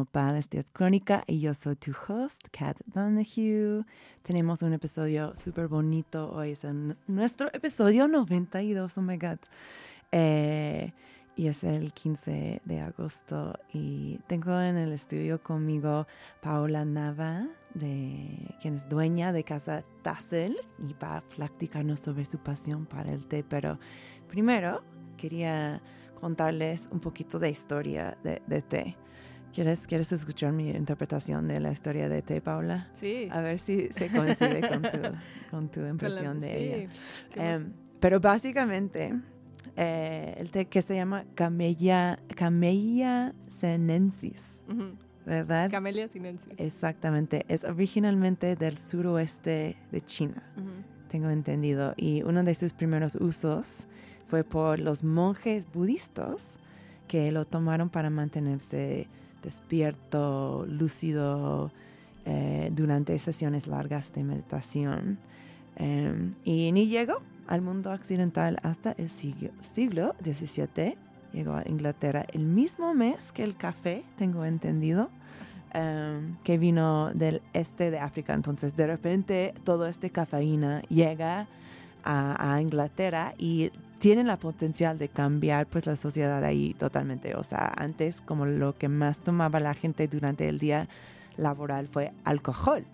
Nopal, esto es Crónica y yo soy tu host, Kat Donahue. Tenemos un episodio súper bonito hoy, es nuestro episodio 92, oh my god. Eh, y es el 15 de agosto y tengo en el estudio conmigo Paola Nava, de, quien es dueña de Casa Tassel y va a platicarnos sobre su pasión para el té, pero primero quería contarles un poquito de historia de, de té. ¿Quieres, ¿Quieres escuchar mi interpretación de la historia de Te, Paula? Sí. A ver si se coincide con tu, con tu impresión de sí. ella. Em, pero básicamente, eh, el té que se llama Camellia, Camellia senensis, ¿verdad? Camellia sinensis. Exactamente. Es originalmente del suroeste de China, tengo entendido. Y uno de sus primeros usos fue por los monjes budistas que lo tomaron para mantenerse despierto, lúcido eh, durante sesiones largas de meditación. Em, y ni llegó al mundo occidental hasta el siglo, siglo XVII. Llegó a Inglaterra el mismo mes que el café, tengo entendido. Em, que vino del este de África. Entonces, de repente, todo este cafeína llega a Inglaterra y tiene la potencial de cambiar pues la sociedad ahí totalmente. O sea, antes como lo que más tomaba la gente durante el día laboral fue alcohol.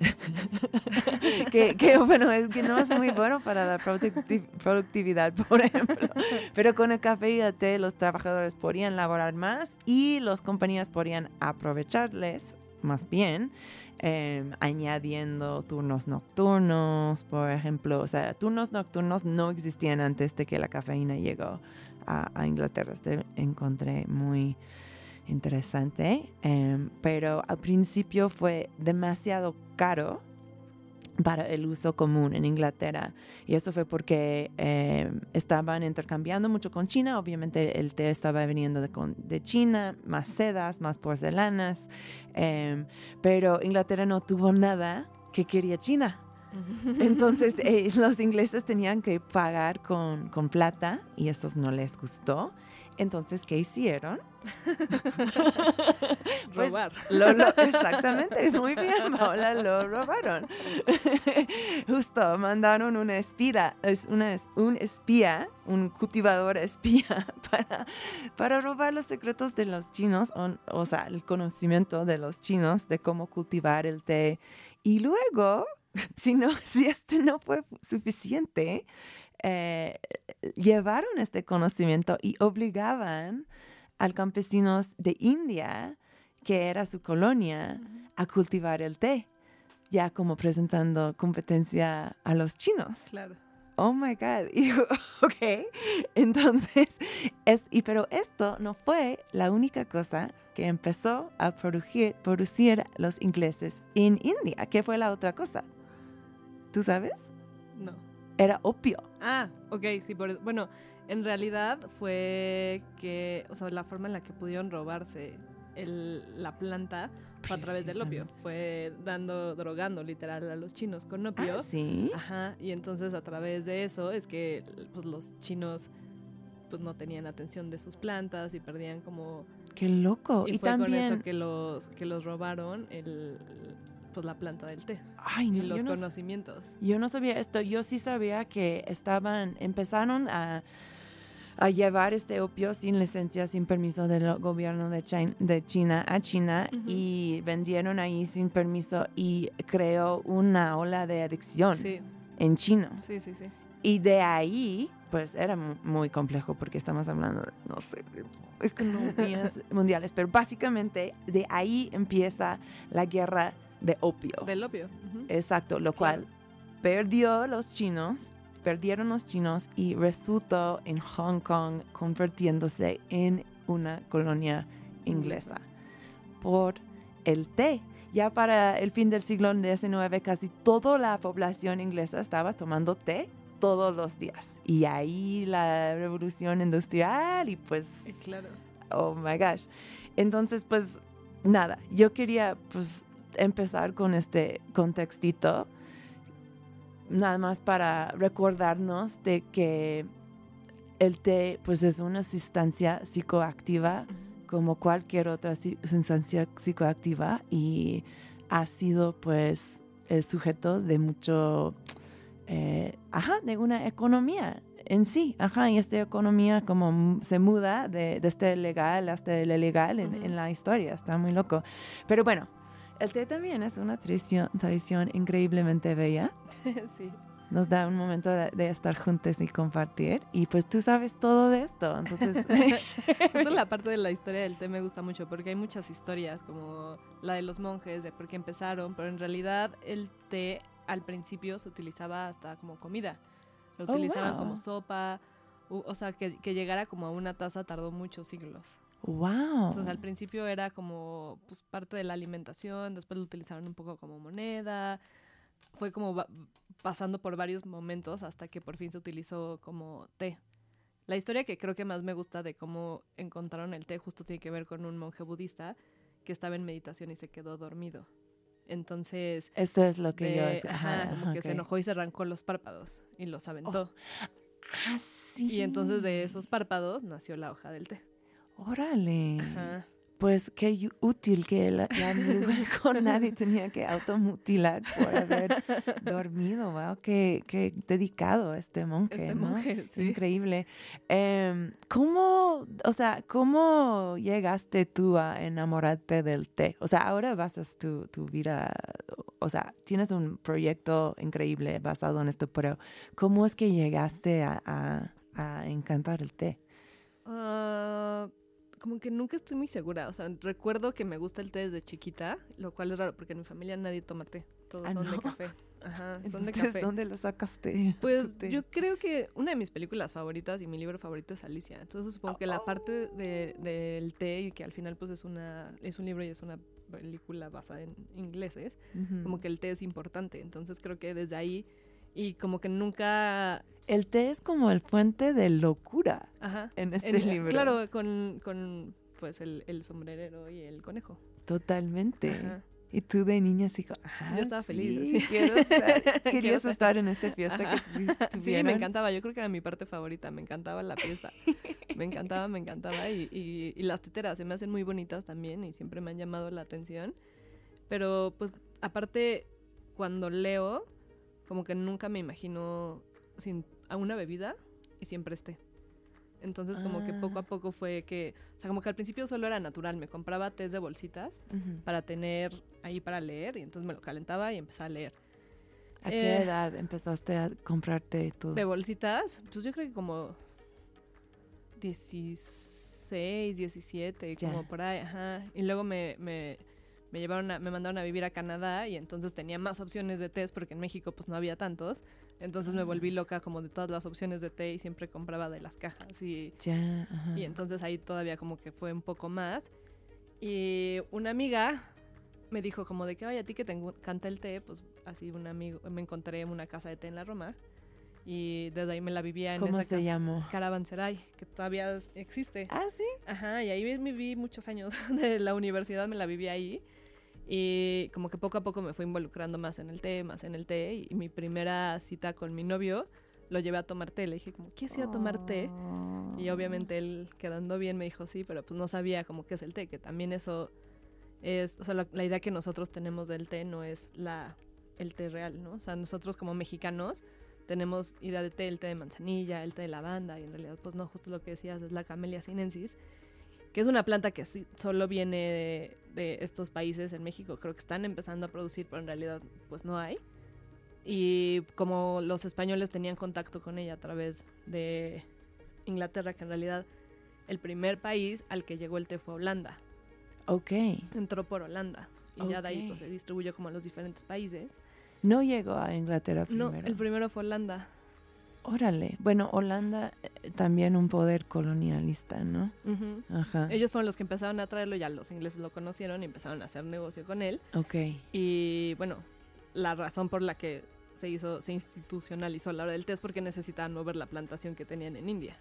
que, que, bueno, es que no es muy bueno para la producti- productividad, por ejemplo. Pero con el café y el té los trabajadores podían laborar más y las compañías podían aprovecharles más bien, eh, añadiendo turnos nocturnos, por ejemplo. O sea, turnos nocturnos no existían antes de que la cafeína llegó a, Inglaterra. Este encontré muy interesante, em, pero al principio fue demasiado caro para el uso común en Inglaterra. Y eso fue porque em, estaban intercambiando mucho con China. Obviamente el té estaba viniendo de, con- de China, más sedas, más porcelanas. em, pero Inglaterra no tuvo nada que quería China. Entonces eh, los ingleses tenían que pagar con, con plata y eso no les gustó. Entonces, ¿qué hicieron? Pues, Robar. lo- lo- exactamente, muy bien, Paola, lo robaron. Justo, mandaron una espía, es una, un espía, un cultivador espía para, para robar los secretos de los chinos, o, o sea, el conocimiento de los chinos de cómo cultivar el té. Y luego, si, no, si esto no fue suficiente, eh, llevaron este conocimiento y obligaban a campesinos de India, que era su colonia, a cultivar el té, ya como presentando competencia a los chinos. Claro. Oh my God. Y ok. Entonces, es, y, pero esto no fue la única cosa que empezó a producir, producir los ingleses en India. ¿Qué fue la otra cosa? ¿Tú sabes? No. Era opio. Ah, ok, sí, por. Bueno, en realidad fue que, o sea, la forma en la que pudieron robarse el- la planta fue a través del opio. Fue dando, drogando literal a los chinos con opio. Ah, sí. Ajá, y entonces a través de eso es que pues, los chinos pues no tenían atención de sus plantas y perdían como... Qué loco. y Y, fue con también. eso que los, que los robaron el, pues la planta del té Ay, y no, los yo no conocimientos. Yo no sabía esto, yo sí sabía que estaban, empezaron a, a llevar este opio sin licencia, sin permiso del gobierno de China, de China a China y vendieron ahí sin permiso y creó una ola de adicción Sí, en China. sí, sí, sí. Y de ahí, pues era mu- muy complejo porque estamos hablando, de, no sé, de economías mundiales, pero básicamente de ahí empieza la guerra de opio. Del opio. Exacto, lo Claro. cual perdió los chinos, perdieron los chinos y resultó en Hong Kong convirtiéndose en una colonia inglesa por el té. Ya para el fin del siglo XIX casi toda la población inglesa estaba tomando té todos los días. Y ahí la revolución industrial y pues Claro. oh my gosh. Entonces, pues nada, yo quería pues empezar con este contextito, nada más para recordarnos de que el té pues es una sustancia psicoactiva como cualquier otra sustancia psicoactiva y ha sido pues el sujeto de mucho, eh, ajá, de una economía en sí, ajá, y esta economía como se muda de, desde el legal hasta el ilegal en, Ujú. en la historia, está muy loco. Pero bueno, el té también es una tradición, tradición increíblemente bella sí. nos da un momento de, de estar juntos y compartir. Y pues tú sabes todo de esto. Entonces, Justo la parte de la historia del té me gusta mucho porque hay muchas historias como la de los monjes, de por qué empezaron, pero en realidad el té al principio se utilizaba hasta como comida. Lo Oh, utilizaban wow. como sopa, o sea, que, que llegara como a una taza tardó muchos siglos. Wow. Entonces al principio era como pues, parte de la alimentación, después lo utilizaron un poco como moneda, fue como pasando por varios momentos hasta que por fin se utilizó como té. La historia que creo que más me gusta de cómo encontraron el té justo tiene que ver con un monje budista que estaba en meditación y se quedó dormido. Entonces, Esto es lo que yo... es- ajá, como que se enojó y se arrancó los párpados y los aventó. Ah, sí. Y entonces de esos párpados nació la hoja del té. Órale. Ajá. Pues qué útil que la, la con nadie tenía que automutilar por haber dormido. Wow, qué, qué dedicado este monje. Este ¿no? monje, sí. Increíble. Em, ¿Cómo, o sea, cómo llegaste tú a enamorarte del té? O sea, ahora basas tu, tu vida, o sea, tienes un proyecto increíble basado en esto, pero ¿cómo es que llegaste a, a, a encantar el té? Ah, como que nunca estoy muy segura. O sea, recuerdo que me gusta el té desde chiquita, lo cual es raro porque en mi familia nadie toma té. Todos Ah, son de café. Ajá, son de café. ¿dónde lo sacaste? Pues té? yo creo que una de mis películas favoritas y mi libro favorito es Alicia. Entonces supongo que la parte de- del té y que al final pues es una es un libro y es una película basada en ingleses, Ujú. como que el té es importante. Entonces creo que desde ahí y como que nunca El té es como el fuente de locura ajá, en este en- libro. Claro, con, con pues el, el sombrerero y el conejo. Totalmente. Ajá. Y tú de niña así, ah, Yo estaba feliz, sí, así. quiero estar- querías estar- en esta fiesta Ajá. que tuvi- Sí, tuvieron. me encantaba. Yo creo que era mi parte favorita. Me encantaba la fiesta. Me encantaba, me encantaba. Y, y- y las teteras se me hacen muy bonitas también y siempre me han llamado la atención. Pero pues aparte, cuando leo, como que nunca me imagino sin a una bebida y siempre esté. Entonces como que poco Ah. a poco fue que, o sea, como que al principio solo era natural, me compraba tés de bolsitas para tener ahí para leer y entonces me lo calentaba y empezaba a leer. ¿A qué Eh, edad empezaste a comprarte tu...? De bolsitas, pues yo creo que como 16, 17, Ya. como por ahí, ajá. Y luego me, me, me llevaron a- me mandaron a vivir a Canadá y entonces tenía más opciones de tés porque en México pues no había tantos. Entonces me volví Ah. loca como de todas las opciones de té y siempre compraba de las cajas y, Ya, ajá. y entonces ahí todavía como que fue un poco más. Y una amiga me dijo como de que, oye, a ti que te encanta el té, pues así un amigo, me encontré en una casa de té en la Roma y desde ahí me la vivía en ¿Cómo esa se casa. llamó? Caravanserai, que todavía existe. Ah, sí. Ajá, y ahí viví muchos años de la universidad, me la viví ahí. Y como que poco a poco me fui involucrando más en el té, más en el té. Y mi primera cita con mi novio lo llevé a tomar té. Le dije como, ¿quieres ir a tomar té? Y Oh. obviamente él, quedando bien, me dijo sí, pero pues no sabía como qué es el té, que también eso es, o sea, la, la idea que nosotros tenemos del té no es la, el té real, ¿no? O sea, nosotros como mexicanos tenemos idea de té, el té de manzanilla, el té de lavanda, y en realidad pues no, justo lo que decías es la Camellia sinensis, que es una planta que sí, solo viene de, de estos países en México, creo que están empezando a producir, pero en realidad pues no hay. Y como los españoles tenían contacto con ella a través de Inglaterra, que en realidad el primer país al que llegó el té fue Holanda. Ok. Entró por Holanda. Y ya de ahí pues, se distribuyó como a los diferentes países. No llegó a Inglaterra primero. No, el primero fue Holanda. Órale. Bueno, Holanda eh, también un poder colonialista, ¿no? Ajá. Ellos fueron los que empezaron a traerlo, ya los ingleses lo conocieron y empezaron a hacer negocio con él. Ok. Y bueno, la razón por la que se hizo, se institucionalizó la hora del té es porque necesitaban mover la plantación que tenían en India.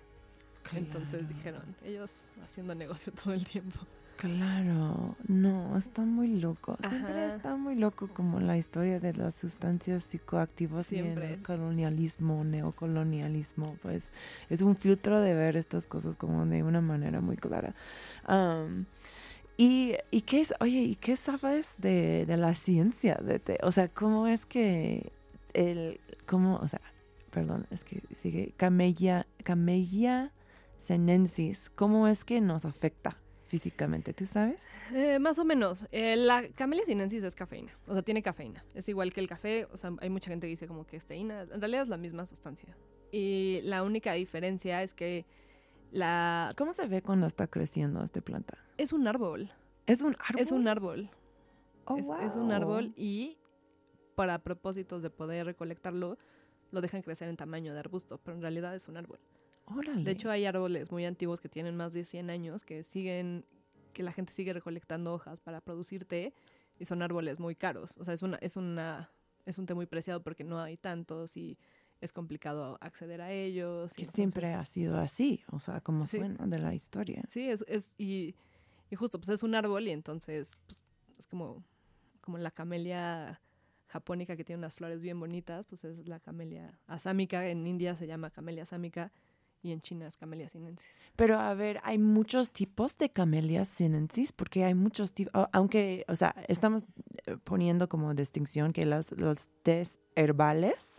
Entonces dijeron, ellos haciendo negocio todo el tiempo. Claro, no, está muy loco. Siempre está muy loco como la historia de las sustancias psicoactivas y Siempre. el colonialismo, neocolonialismo, pues es un filtro de ver estas cosas como de una manera muy clara. Y, y qué es, oye, ¿y qué sabes de, de la ciencia de té? O sea, ¿cómo es que el, cómo, o sea, perdón, es que sigue, Camellia, Camellia senensis, ¿cómo es que nos afecta físicamente? ¿Tú sabes? Eh, más o menos. Eh, la Camellia sinensis es cafeína. O sea, tiene cafeína. Es igual que el café. O sea, hay mucha gente que dice como que es teína. En realidad es la misma sustancia. Y la única diferencia es que la... ¿Cómo se ve cuando está creciendo esta planta? Es un árbol. Es un árbol. Es un árbol. Oh, es, es un wow. árbol y para propósitos de poder recolectarlo, lo dejan crecer en tamaño de arbusto, pero en realidad es un árbol. Órale. De hecho, hay árboles muy antiguos que tienen más de 100 años que siguen, que la gente sigue recolectando hojas para producir té y son árboles muy caros. O sea, es una, es una, es un té muy preciado porque no hay tantos y es complicado acceder a ellos. que entonces- siempre ha sido así, o sea, como Sí. suena de la historia. Sí, es, es y, y justo, pues es un árbol y entonces pues, es como, como la camelia japónica que tiene unas flores bien bonitas, pues es la camelia asámica. En India se llama camelia asámica y en China es camelia sinensis. Pero a ver, hay muchos tipos de camelias sinensis, porque hay muchos tipos, aunque, o sea, estamos eh, poniendo como distinción que los, los tés herbales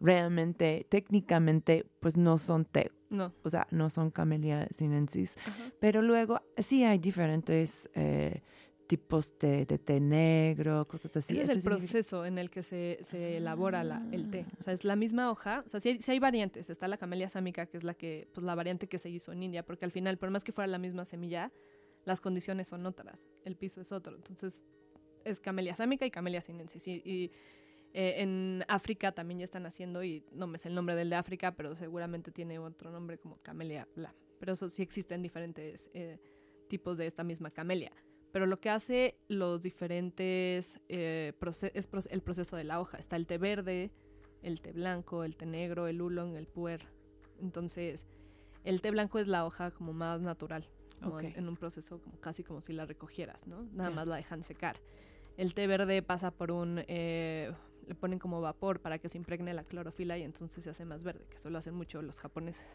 realmente, técnicamente, pues no son té, No. o sea, no son camelia sinensis. Ajá. Pero luego sí hay diferentes eh, tipos de, de té negro, cosas así. Ese es el significa- proceso en el que se, se elabora la- el té. O sea, es la misma hoja. O sea, sí hay, sí hay variantes. Está la camelia sámica, que es la que, pues la variante que se hizo en India, porque al final, por más que fuera la misma semilla, las condiciones son otras. El piso es otro. Entonces, es camelia sámica y camelia sinensis. Y, y, eh, en África también ya están haciendo, y no me sé el nombre del de África, pero seguramente tiene otro nombre como camelia bla. Pero eso sí existen diferentes eh, tipos de esta misma camelia pero lo que hace los diferentes eh, proce- es el proceso de la hoja. Está el té verde, el té blanco, el té negro, el oolong, el puer. Entonces, el té blanco es la hoja como más natural, como en, un proceso como casi como si la recogieras, ¿no? Nada más la dejan secar. El té verde pasa por un eh, le ponen como vapor para que se impregne la clorofila y entonces se hace más verde, que eso lo hacen mucho los japoneses.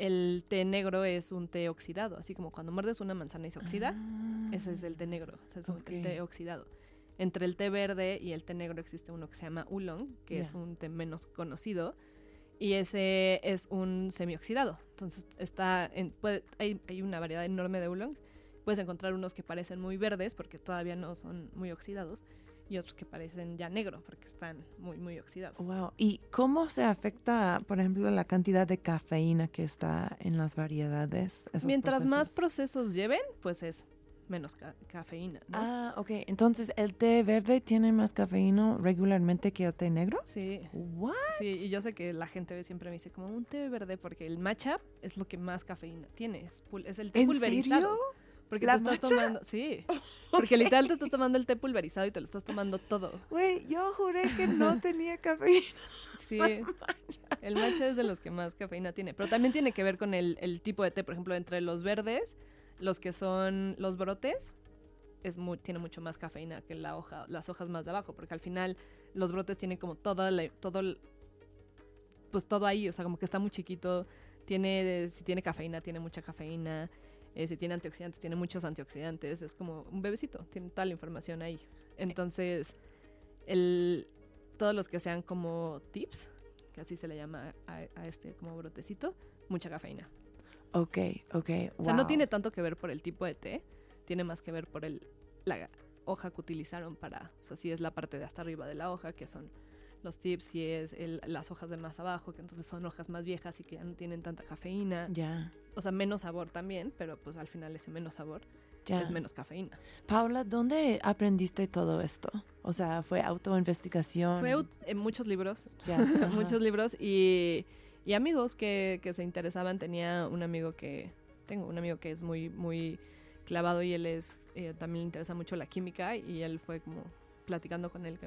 El té negro es un té oxidado, así como cuando muerdes una manzana y se oxida. Ese es el té negro, o sea, es un Ok. té oxidado. Entre el té verde y el té negro existe uno que se llama oolong, que es un té menos conocido, y ese es un semioxidado. Entonces está en, puede- hay, hay una variedad enorme de oolongs. Puedes encontrar unos que parecen muy verdes porque todavía no son muy oxidados, y otros que parecen ya negro porque están muy, muy oxidados. Wow. ¿Y cómo se afecta, por ejemplo, la cantidad de cafeína que está en las variedades? esos Mientras más procesos? procesos lleven, pues es menos ca- cafeína. ¿no? Ah, ok. Entonces, ¿el té verde tiene más cafeína regularmente que el té negro? Sí. What? Sí, y yo sé que la gente siempre me dice como un té verde porque el matcha es lo que más cafeína tiene, es, es el té ¿En pulverizado. serio? Porque ¿La te estás matcha? tomando, sí, porque literal te estás tomando el té pulverizado y te lo estás tomando todo. Güey, yo juré que no tenía cafeína. Sí, el matcha es de los que más cafeína tiene, pero también tiene que ver con el, el tipo de té, por ejemplo, entre los verdes, los que son los brotes, es muy, tiene mucho más cafeína que la hoja, las hojas más de abajo, porque al final los brotes tienen como todo, la- todo pues todo ahí, o sea, como que está muy chiquito, tiene, si tiene cafeína, tiene mucha cafeína, eh, si tiene antioxidantes, tiene muchos antioxidantes, es como un bebecito, tiene toda la información ahí. Entonces, el, todos los que sean como tips, que así se le llama a, a este como brotecito, mucha cafeína. Ok, ok. O sea, no tiene tanto que ver por el tipo de té, tiene más que ver por el, la hoja que utilizaron para, o sea, si es la parte de hasta arriba de la hoja, que son los tips, si es el- las hojas de más abajo, que entonces son hojas más viejas y que ya no tienen tanta cafeína. Ya, O sea, menos sabor también, pero pues al final ese menos sabor ya. es menos cafeína. Paula, ¿dónde aprendiste todo esto? O sea, ¿fue autoinvestigación? Fue en muchos libros, Ya, muchos libros y, y amigos que, que se interesaban. Tenía un amigo que, tengo un amigo que es muy, muy clavado y él es, eh, también le interesa mucho la química y él fue como platicando con él que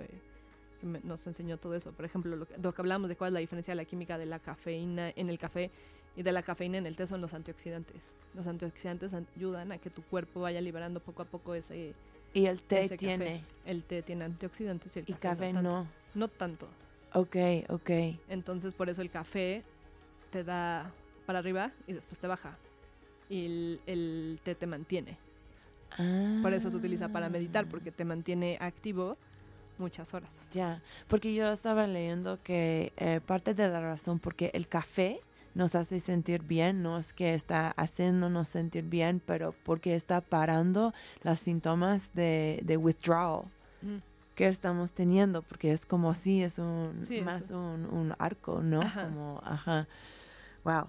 me- nos enseñó todo eso. Por ejemplo, lo que, lo que hablábamos de cuál es la diferencia de la química de la cafeína en el café y de la cafeína en el té son los antioxidantes. Los antioxidantes an- ayudan a que tu cuerpo vaya liberando poco a poco ese... Y el té ese café. tiene, El té tiene antioxidantes y el y café, café tanto. no. No tanto. Ok, ok. Entonces por eso el café te da para arriba y después te baja. Y el, el té te mantiene. Por eso se utiliza para meditar, porque te mantiene activo muchas horas. Ya, porque yo estaba leyendo que eh, parte de la razón por qué el café nos hace sentir bien no es que está haciéndonos sentir bien, pero porque está parando los síntomas de, de withdrawal Mm. que estamos teniendo, porque es como si es un Sí, más un, un arco, ¿no? Ajá. Como, ajá. Wow.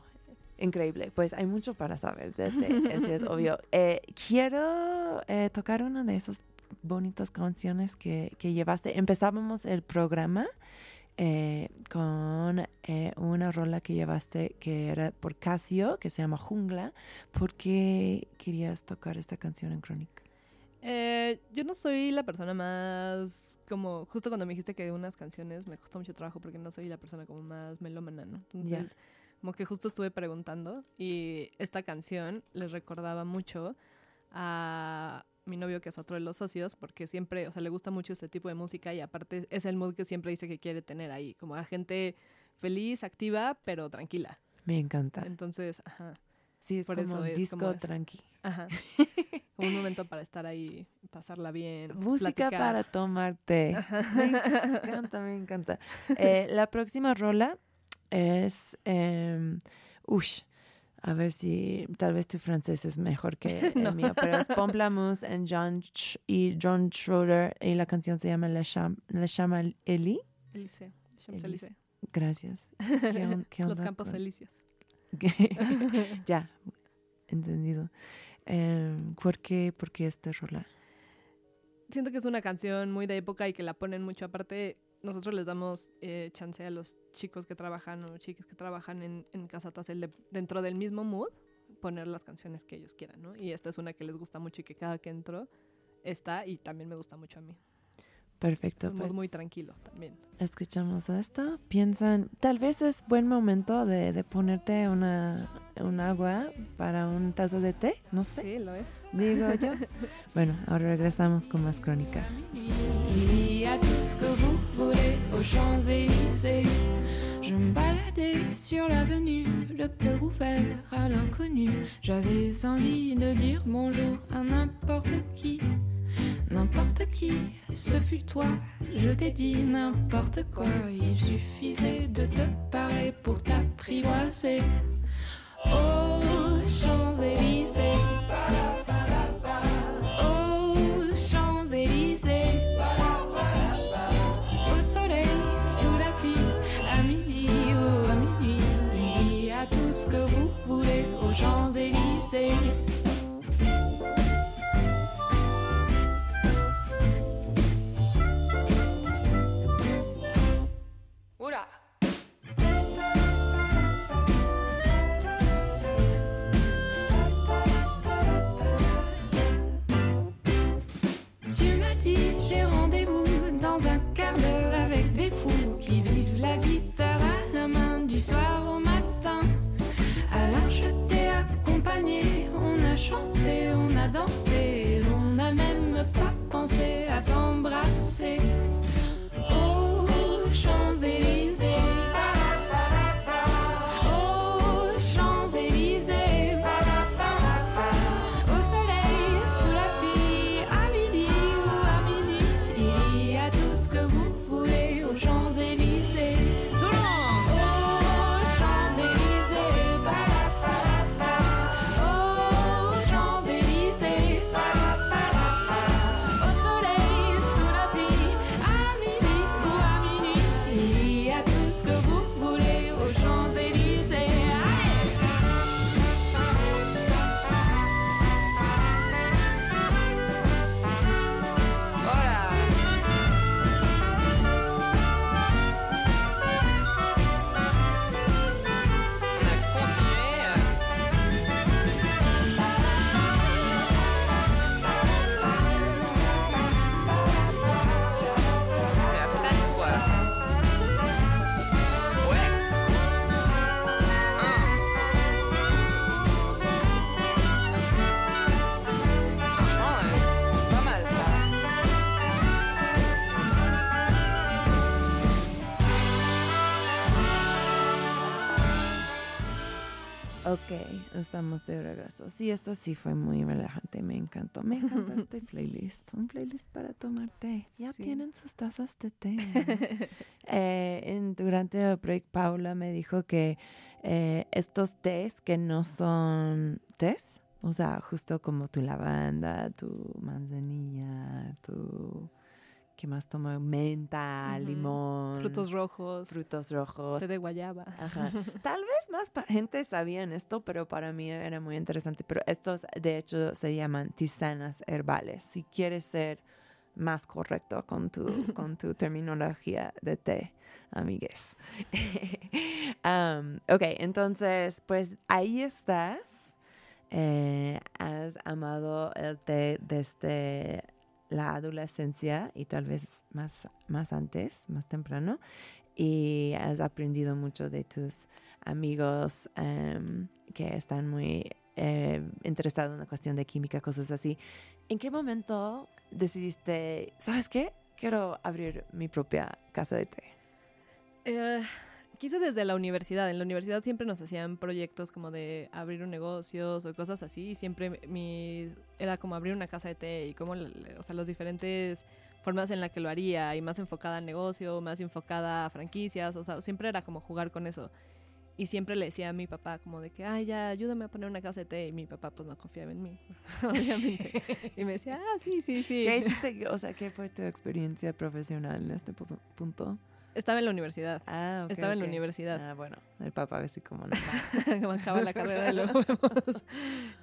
Increíble, pues hay mucho para saber de té, eso es obvio. Eh, quiero eh, tocar una de esas bonitas canciones que, que llevaste. Empezábamos el programa eh, con eh, una rola que llevaste que era por Casio, que se llama Jungla. ¿Por qué querías tocar esta canción en Crónica? Eh, yo no soy la persona más como justo cuando me dijiste que unas canciones me costó mucho trabajo porque no soy la persona como más melómana, ¿no? Entonces, como que justo estuve preguntando y esta canción les recordaba mucho a mi novio, que es otro de los socios, porque siempre, o sea, le gusta mucho este tipo de música y aparte es el mood que siempre dice que quiere tener ahí, como a gente feliz, activa, pero tranquila. Me encanta. Entonces, ajá, Sí, es por como eso un es disco como tranqui. ajá. Como un momento para estar ahí, pasarla bien. Música platicar. para tomarte. Me encanta, me encanta. Eh, la próxima rola es... Eh, ush, a ver si tal vez tu francés es mejor que el No. mío, pero es Pomplamoose en John y John Schroeder y la canción se llama Le, Cham Le Chamal Eli. Elise. Gracias. ¿Qué on- qué Los campos elíseos. ya, entendido. Eh, ¿por, qué, ¿Por qué esta rola? Siento que es una canción muy de época y que la ponen mucho. Aparte, nosotros les damos eh, chance a los chicos que trabajan o chicas que trabajan en, en Casa Tasel de- dentro del mismo mood, poner las canciones que ellos quieran, ¿no? Y esta es una que les gusta mucho y que cada que entro está y también me gusta mucho a mí. Perfecto. Mood pues. muy tranquilo también. escuchamos esto, piensan, tal vez es buen momento de, de ponerte una, un agua para un taza de té, no sé, Sí, lo es. digo yo. bueno, ahora regresamos con más crónica. Champs-Élysées. Je me baladais sur l'avenue, le cœur ouvert à l'inconnu. J'avais envie de dire bonjour à n'importe qui. N'importe qui, ce fut toi. Je t'ai dit n'importe quoi. Il suffisait de te parler pour t'apprivoiser. Aux pensé à Sí, esto sí fue muy relajante, me encantó. Me encanta este playlist, un playlist para tomar té. Ya Sí. tienen sus tazas de té. Eh, en- durante el break, Paula me dijo que eh, estos tés que no son tés, o sea, justo como tu lavanda, tu manzanilla, tu... ¿Qué más tomo? Menta, limón. Frutos rojos, frutos rojos. té de guayaba. Ajá. Tal vez más gente sabían esto, pero para mí era muy interesante. Pero estos, de hecho, se llaman tisanas herbales. Si quieres ser más correcto con tu, con tu terminología de té, amigues. Um, ok, entonces, pues ahí estás. Eh, has amado el té desde la adolescencia y tal vez más, más antes, más temprano y has aprendido mucho de tus amigos em, que están muy eh, interesado en la cuestión de química, cosas así. ¿En qué momento decidiste, sabes qué? Quiero abrir mi propia casa de té. Eh, quise desde la universidad. En la universidad siempre nos hacían proyectos como de abrir un negocio o cosas así. Y siempre mi, era como abrir una casa de té y como, o sea, las diferentes formas en las que lo haría y más enfocada al negocio, más enfocada a franquicias. O sea, siempre era como jugar con eso. Y siempre le decía a mi papá como de que, ay, ya, ayúdame a poner una casa de té. Y mi papá pues no confiaba en mí, obviamente. y me decía, ah, sí, sí, sí. ¿Qué hiciste? O sea, ¿qué fue tu experiencia profesional en este pu- punto? Estaba en la universidad. Ah, ok, Estaba en la universidad. Ah, bueno, el papá así como no. como acaba la carrera de los huevos.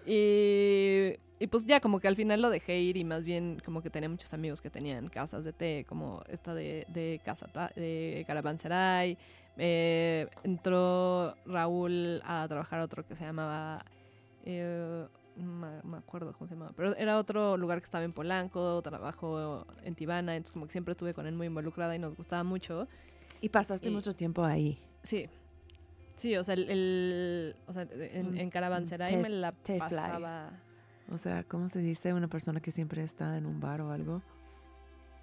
Y, y pues ya como que al final lo dejé ir y más bien como que tenía muchos amigos que tenían casas de té, como esta de, de casa de Caravanserai. Eh, entró Raúl a trabajar otro que se llamaba... eh, no me- acuerdo cómo se llamaba, pero era otro lugar que estaba en Polanco, trabajó en Tibana, entonces como que siempre estuve con él muy involucrada y nos gustaba mucho. Y pasaste Y- mucho tiempo ahí. Sí. Sí, o sea, el, el- o sea en, en Caravanserai té- me la pasaba O sea, ¿cómo se dice una persona que siempre está en un bar o algo?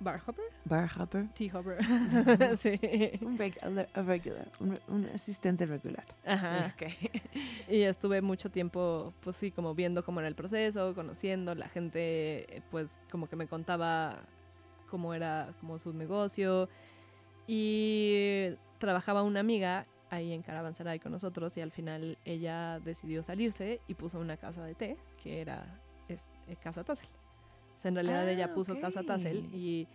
Bar hopper, Bar hopper. tea hopper. sí. Un regular, a regular, un, un asistente regular. Ajá. Ok. Y estuve mucho tiempo, pues sí, como viendo cómo era el proceso, conociendo la gente, eh, pues como que me contaba cómo era como su negocio. Y trabajaba una amiga ahí en Caravanserai con nosotros y al final ella decidió salirse y puso una casa de té, que era es- eh, Casa Tassel. O sea, en realidad Ah, ella puso Casa Tassel y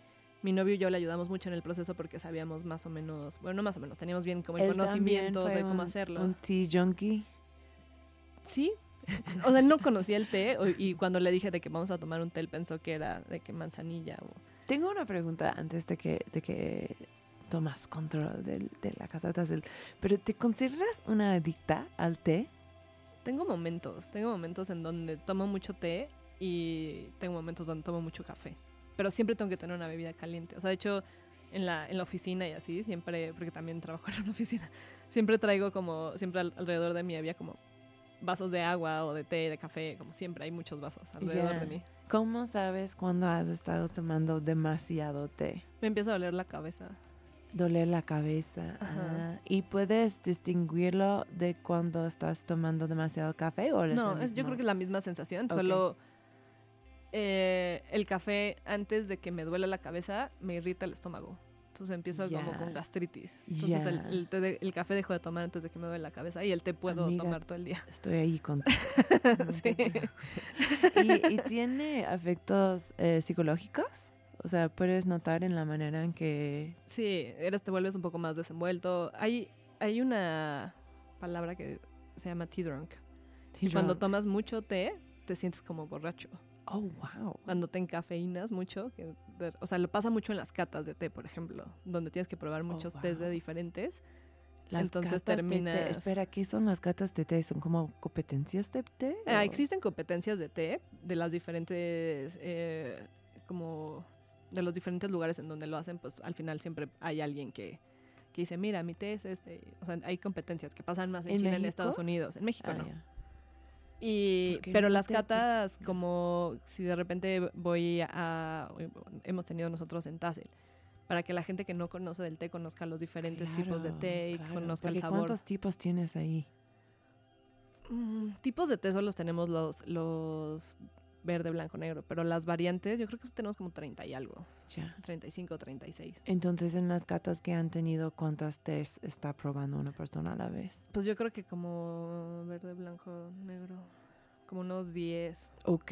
mi novio y yo le ayudamos mucho en el proceso porque sabíamos más o menos, bueno, no más o menos, teníamos bien como el Él conocimiento de cómo un- hacerlo. Un tea junkie. Sí. O sea, él no conocía el té y cuando le dije de que vamos a tomar un té, él pensó que era de que manzanilla o... Tengo una pregunta antes de que, de que tomas control del- de la casa de Tassel. ¿Pero te consideras una adicta al té? Tengo momentos, tengo momentos en donde tomo mucho té y tengo momentos donde tomo mucho café. Pero siempre tengo que tener una bebida caliente. O sea, de hecho, en la, en la oficina y así, siempre, porque también trabajo en una oficina, siempre traigo como, siempre al- alrededor de mí había como vasos de agua o de té, de café, como siempre hay muchos vasos alrededor Ya. de mí. ¿Cómo sabes cuando has estado tomando demasiado té? Me empieza a doler la cabeza. Doler la cabeza. Ajá. ah, ¿Y puedes distinguirlo de cuando estás tomando demasiado café? ¿o No, es, yo creo que es la misma sensación, Ok. solo eh, el café antes de que me duele la cabeza me irrita el estómago. Entonces empiezo como con gastritis. Entonces el, Ya. el té de- el café dejo de tomar antes de que me duele la cabeza y el té puedo Amiga, tomar todo el día. Estoy ahí con... Sí. ¿Y, y tiene efectos eh, psicológicos? O sea, puedes notar en la manera en que... Sí, eres, te vuelves un poco más desenvuelto. Hay, hay una palabra que se llama tea drunk. Tea Cuando drunk. tomas mucho té, te sientes como borracho. Oh, wow. cuando te encafeinas mucho, que de- o sea, lo pasa mucho en las catas de té, por ejemplo, donde tienes que probar muchos tés de Oh, wow. diferentes. Las Entonces catas de té- terminas- Espera, ¿qué son las catas de té? ¿Son como competencias de té? O- existen competencias de té de las diferentes, eh, como de los diferentes lugares en donde lo hacen, pues al final siempre hay alguien que, que dice, mira, mi té es este. O sea, hay competencias que pasan más en, ¿En China, en México? Estados Unidos. En México Ah, no. ya. Y, pero no las te- catas, como si de repente voy a, hemos tenido nosotros en Tassel, para que la gente que no conoce del té conozca los diferentes tipos de té y claro, conozca el sabor. ¿Cuántos tipos tienes ahí? Mm, tipos de té solo tenemos los, los verde, blanco, negro, pero las variantes, yo creo que tenemos como 30 y algo, Ya. 35, 36. Entonces, en las catas que han tenido, ¿cuántas tés está probando una persona a la vez? Pues yo creo que como verde, blanco, negro, como unos 10, Ok,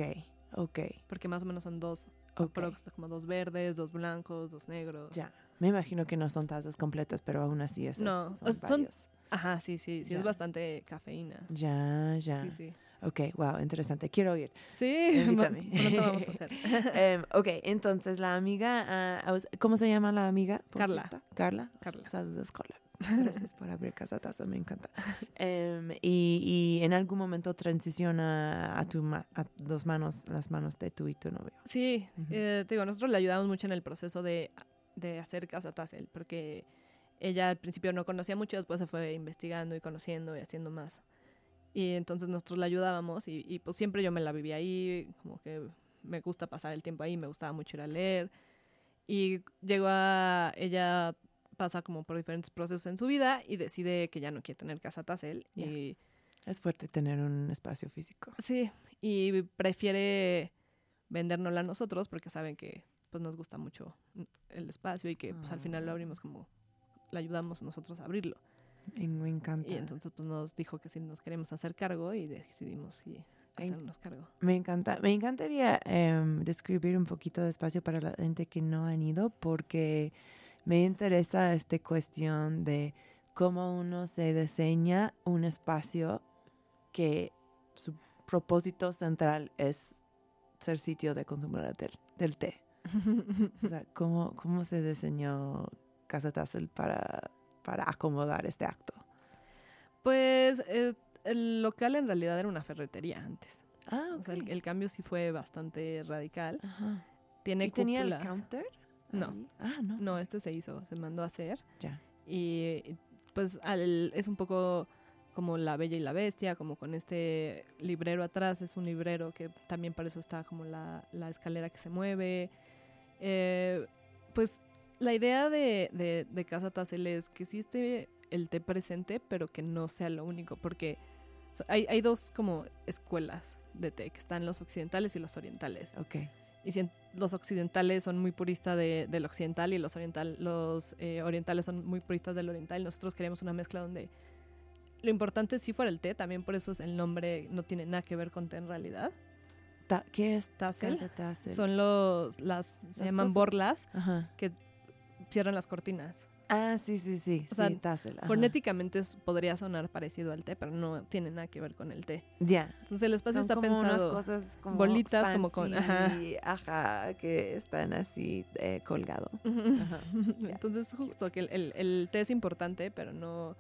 ok, porque más o menos son dos, ok. aprox, como dos verdes, dos blancos, dos negros. Ya. Me imagino que no son tazas completas, pero aún así esas No, son, o son-. Ajá, sí, sí, sí, Ya. es bastante cafeína. Ya, ya. Sí, sí. Ok, wow, interesante. Quiero oír. Sí, Invítame. pronto vamos a hacer. Em, ok, entonces la amiga, aus- ¿cómo se llama la amiga? Carla. Carla. Carla. Saludos, Carla. Gracias por abrir Casa Taza, me encanta. Em, y, y en algún momento transiciona a, tu ma- a dos manos, las manos de tú y tu novio. Sí, eh, te digo, nosotros le ayudamos mucho en el proceso de, de hacer Casa Tassel, porque ella al principio no conocía mucho, después se fue investigando y conociendo y haciendo más. Y entonces nosotros la ayudábamos y, y, pues siempre yo me la vivía ahí, como que me gusta pasar el tiempo ahí, me gustaba mucho ir a leer. Y llegó a, ella pasa como por diferentes procesos en su vida y decide que ya no quiere tener casa Tassel. Y Es fuerte tener un espacio físico. sí, y prefiere vendérnosla a nosotros porque saben que pues nos gusta mucho el espacio y que pues al final lo Ah. abrimos como la ayudamos nosotros a abrirlo. Y me encanta. Y entonces pues nos dijo que si nos queremos hacer cargo y decidimos En- hacernos cargo. Me encanta. Me encantaría em, describir un poquito de espacio para la gente que no han ido porque me interesa esta cuestión de cómo uno se diseña un espacio que su propósito central es ser sitio de consumo del, del té. O sea, ¿cómo, cómo se diseñó Casa Tassel para, para acomodar este acto? Pues eh, el local en realidad era una ferretería antes. Ah, O sea, el, el cambio sí fue bastante radical. Ajá. Tiene ¿Y tenía el counter? No. ahí? Ah, no. No, este se hizo, se mandó a hacer. Ya. Y pues al- es un poco como La Bella y la Bestia, como con este librero atrás, es un librero que también para eso está como la, la escalera que se mueve. Eh, pues la idea de, de, de Casa Tassel es que sí esté el té presente, pero que no sea lo único, porque so- hay, hay dos como escuelas de té, que están los occidentales y los orientales. Ok. Y si en- los occidentales son muy puristas de, del occidental y los, oriental, los eh, orientales son muy puristas del oriental, nosotros queríamos una mezcla donde lo importante sí fuera el té, también por eso es el nombre no tiene nada que ver con té en realidad. Ta- ¿Qué es Tassel son los, las, se llaman cosas. borlas, Ajá. Cierran las cortinas. Ah, sí, sí, sí. O sea, sí, Tassel. ajá. Fonéticamente es- podría sonar parecido al té, pero no tiene nada que ver con el té. Ya. Entonces el espacio Son está como pensado... unas cosas como bolitas como con- fancy, ajá, que están así eh, colgado. Ajá. Entonces, justo que el, el- el té es importante, pero no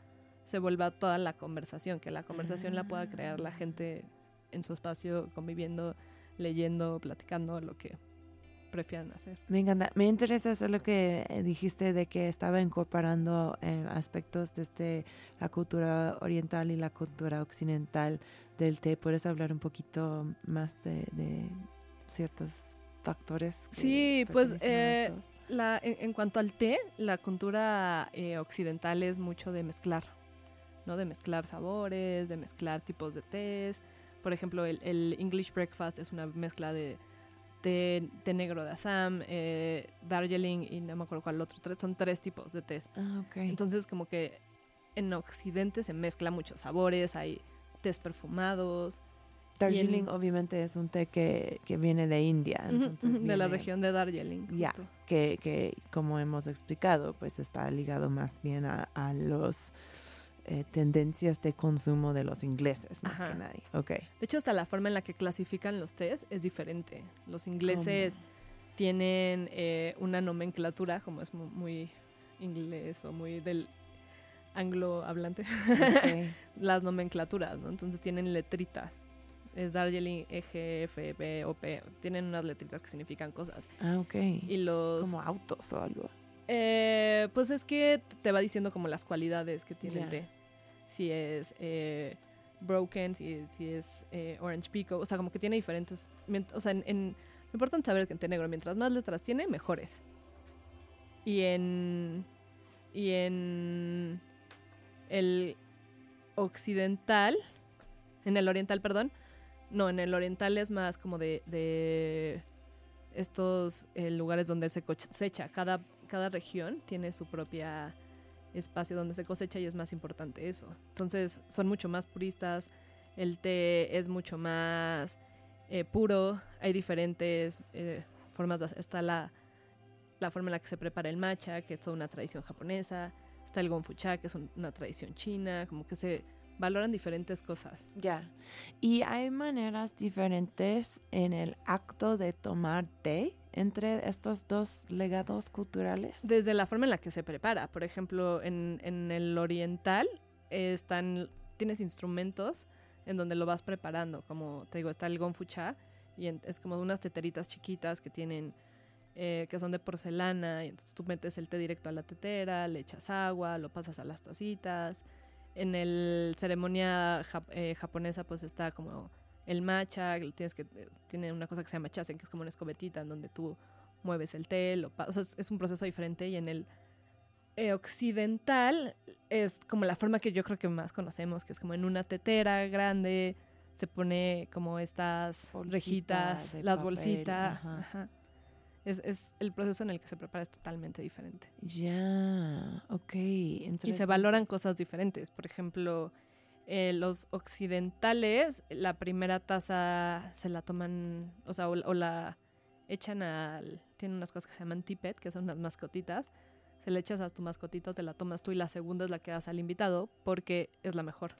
se vuelva toda la conversación, que la conversación la pueda crear la Ah. gente en su espacio, conviviendo, leyendo, platicando, lo que prefieran hacer. Me encanta. Me interesa eso lo que eh, dijiste de que estaba incorporando eh, aspectos desde la cultura oriental y la cultura occidental del té. ¿Puedes hablar un poquito más de, de ciertos factores? Sí, pues, eh? La, en, en cuanto al té, la cultura eh, occidental es mucho de mezclar, ¿no? De mezclar sabores, de mezclar tipos de tés. Por ejemplo, el, el English Breakfast es una mezcla de té, té negro de Assam, eh, Darjeeling y no me acuerdo cuál otro. tres- son tres tipos de tés. Ah. Entonces, como que en Occidente se mezcla muchos sabores, hay tés perfumados. Darjeeling obviamente es un té que, que viene de India. Entonces de la región de Darjeeling. Ya. que, que como hemos explicado, pues está ligado más bien a, a los eh, tendencias de consumo de los ingleses, más Ajá. que nadie. Ok. De hecho, hasta la forma en la que clasifican los tés es diferente. Los ingleses tienen eh, una nomenclatura, como es mu- muy, inglés o muy del anglo hablante, Ok. las nomenclaturas, ¿no? Entonces tienen letritas. Es Darjeeling, E, G, F, B, O, P. Tienen unas letritas que significan cosas. Ah, ok. Y los... Como autos o algo. Eh, pues es que te va diciendo como las cualidades que tiene Ya. el té. Si es eh, broken, si, si es eh, orange pico, o sea, como que tiene diferentes... O sea, en, en- lo importante es saber que en té negro, mientras más letras tiene, mejores. Y en... Y en... El occidental, en el oriental, perdón, no, en el oriental es más como de, de estos eh, lugares donde se cosecha. Cada, cada región tiene su propia espacio donde se cosecha y es más importante eso. Entonces son mucho más puristas, el té es mucho más eh, puro, hay diferentes eh, formas, de está la, la forma en la que se prepara el matcha, que es toda una tradición japonesa, está el gonfucha, que es un- una tradición china, como que se valoran diferentes cosas. Ya. Y hay maneras diferentes en el acto de tomar té entre estos dos legados culturales. Desde la forma en la que se prepara. Por ejemplo, en, en el oriental eh, están, tienes instrumentos en donde lo vas preparando. Como te digo, está el gonfucha y es como unas teteritas chiquitas que tienen, eh, que son de porcelana. Y entonces tú metes el té directo a la tetera, le echas agua, lo pasas a las tacitas. En el ceremonia eh, japonesa pues está como el matcha, tienes que eh, tiene una cosa que se llama chasen, que es como una escobetita en donde tú mueves el pa- o sea, es, un proceso diferente y en el eh, occidental es como la forma que yo creo que más conocemos, que es como en una tetera grande, se pone como estas Bolsita rejitas, las bolsitas. Es, es el proceso en el que se prepara es totalmente diferente. Ya, ok. Y se valoran cosas diferentes. Por ejemplo, eh, los occidentales, la primera taza se la toman, o sea, o, o la echan al... Tienen unas cosas que se llaman tippet, que son unas mascotitas. Se le echas a tu mascotita, te la tomas tú y la segunda es la que das al invitado porque es la mejor.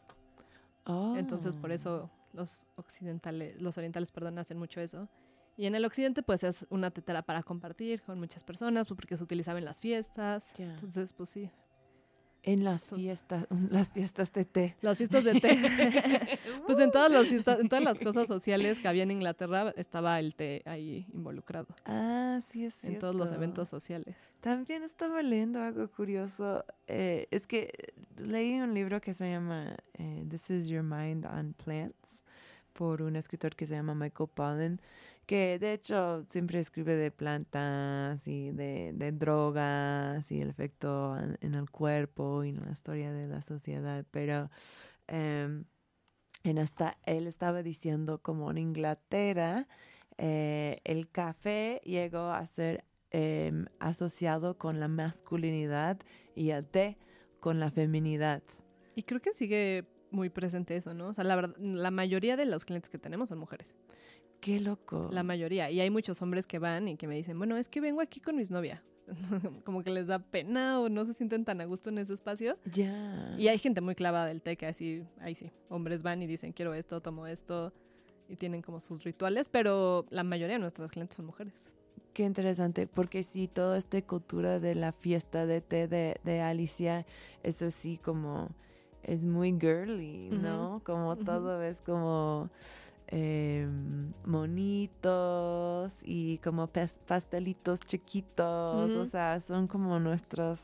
Entonces, por eso los occidentales, los orientales, perdón, hacen mucho eso. Y en el occidente, pues es una tetera para compartir con muchas personas, pues, porque se utilizaba en las fiestas. Entonces, pues sí. En las fiestas, las fiestas de té. Las fiestas de té. pues en todas las fiestas, en todas las cosas sociales que había en Inglaterra estaba el té ahí involucrado. Ah, sí es En todos los cierto. eventos sociales. También estaba leyendo algo curioso. eh, es que leí un libro que se llama eh, This is Your Mind on Plants por un escritor que se llama Michael Pollan, que de hecho siempre escribe de plantas y de, drogas y el efecto en, en el cuerpo y en la historia de la sociedad, pero em, en hasta él estaba diciendo como en Inglaterra eh, el café llegó a ser em, asociado con la masculinidad y el té con la feminidad. Y creo que sigue muy presente eso, ¿no? O sea, la verdad, la mayoría de los clientes que tenemos son mujeres. Qué loco. La mayoría. Y hay muchos hombres que van y que me dicen, bueno, es que vengo aquí con mis novias. Como que les da pena o no se sienten tan a gusto en ese espacio. ya. Y hay gente muy clavada del té que así, ahí sí, hombres van y dicen, quiero esto, tomo esto. Y tienen como sus rituales, pero la mayoría de nuestros clientes son mujeres. Qué interesante, porque sí, toda esta cultura de la fiesta de té de, de Alicia, eso sí como es muy girly, ¿no? Como todo es como em, monitos y como pas- pastelitos chiquitos, o sea, son como nuestras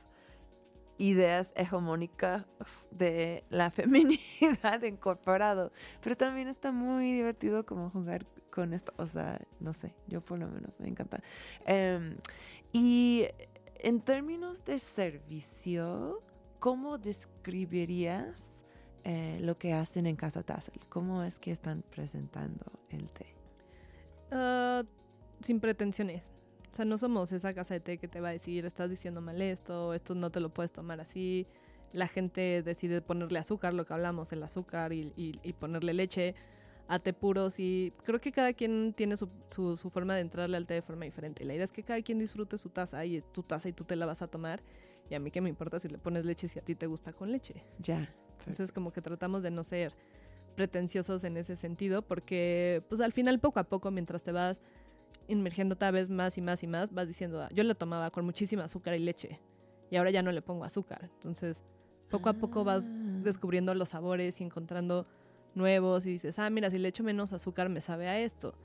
ideas hegemónicas de la feminidad incorporado. Pero también está muy divertido como jugar con esto. O sea, no sé, yo por lo menos me encanta. Em, y en términos de servicio, ¿cómo describirías eh, lo que hacen en Casa Tassel? ¿Cómo es que están presentando el té? Ah, sin pretensiones. O sea, no somos esa casa de té que te va a decir, estás diciendo mal esto, esto no te lo puedes tomar así. La gente decide ponerle azúcar, lo que hablamos, el azúcar y, y- y ponerle leche a té puros. Y creo que cada quien tiene su, su- su forma de entrarle al té de forma diferente. La idea es que cada quien disfrute su taza y es tu taza y tú te la vas a tomar. Y a mí qué me importa si le pones leche si a ti te gusta con leche. Ya. Entonces como que tratamos de no ser pretenciosos en ese sentido porque pues al final poco a poco mientras te vas inmergiendo cada vez más y más y más vas diciendo "Ah, yo le tomaba con muchísima azúcar y leche y ahora ya no le pongo azúcar entonces poco a poco vas Ah. descubriendo los sabores y encontrando nuevos y dices ah mira si le echo menos azúcar me sabe a esto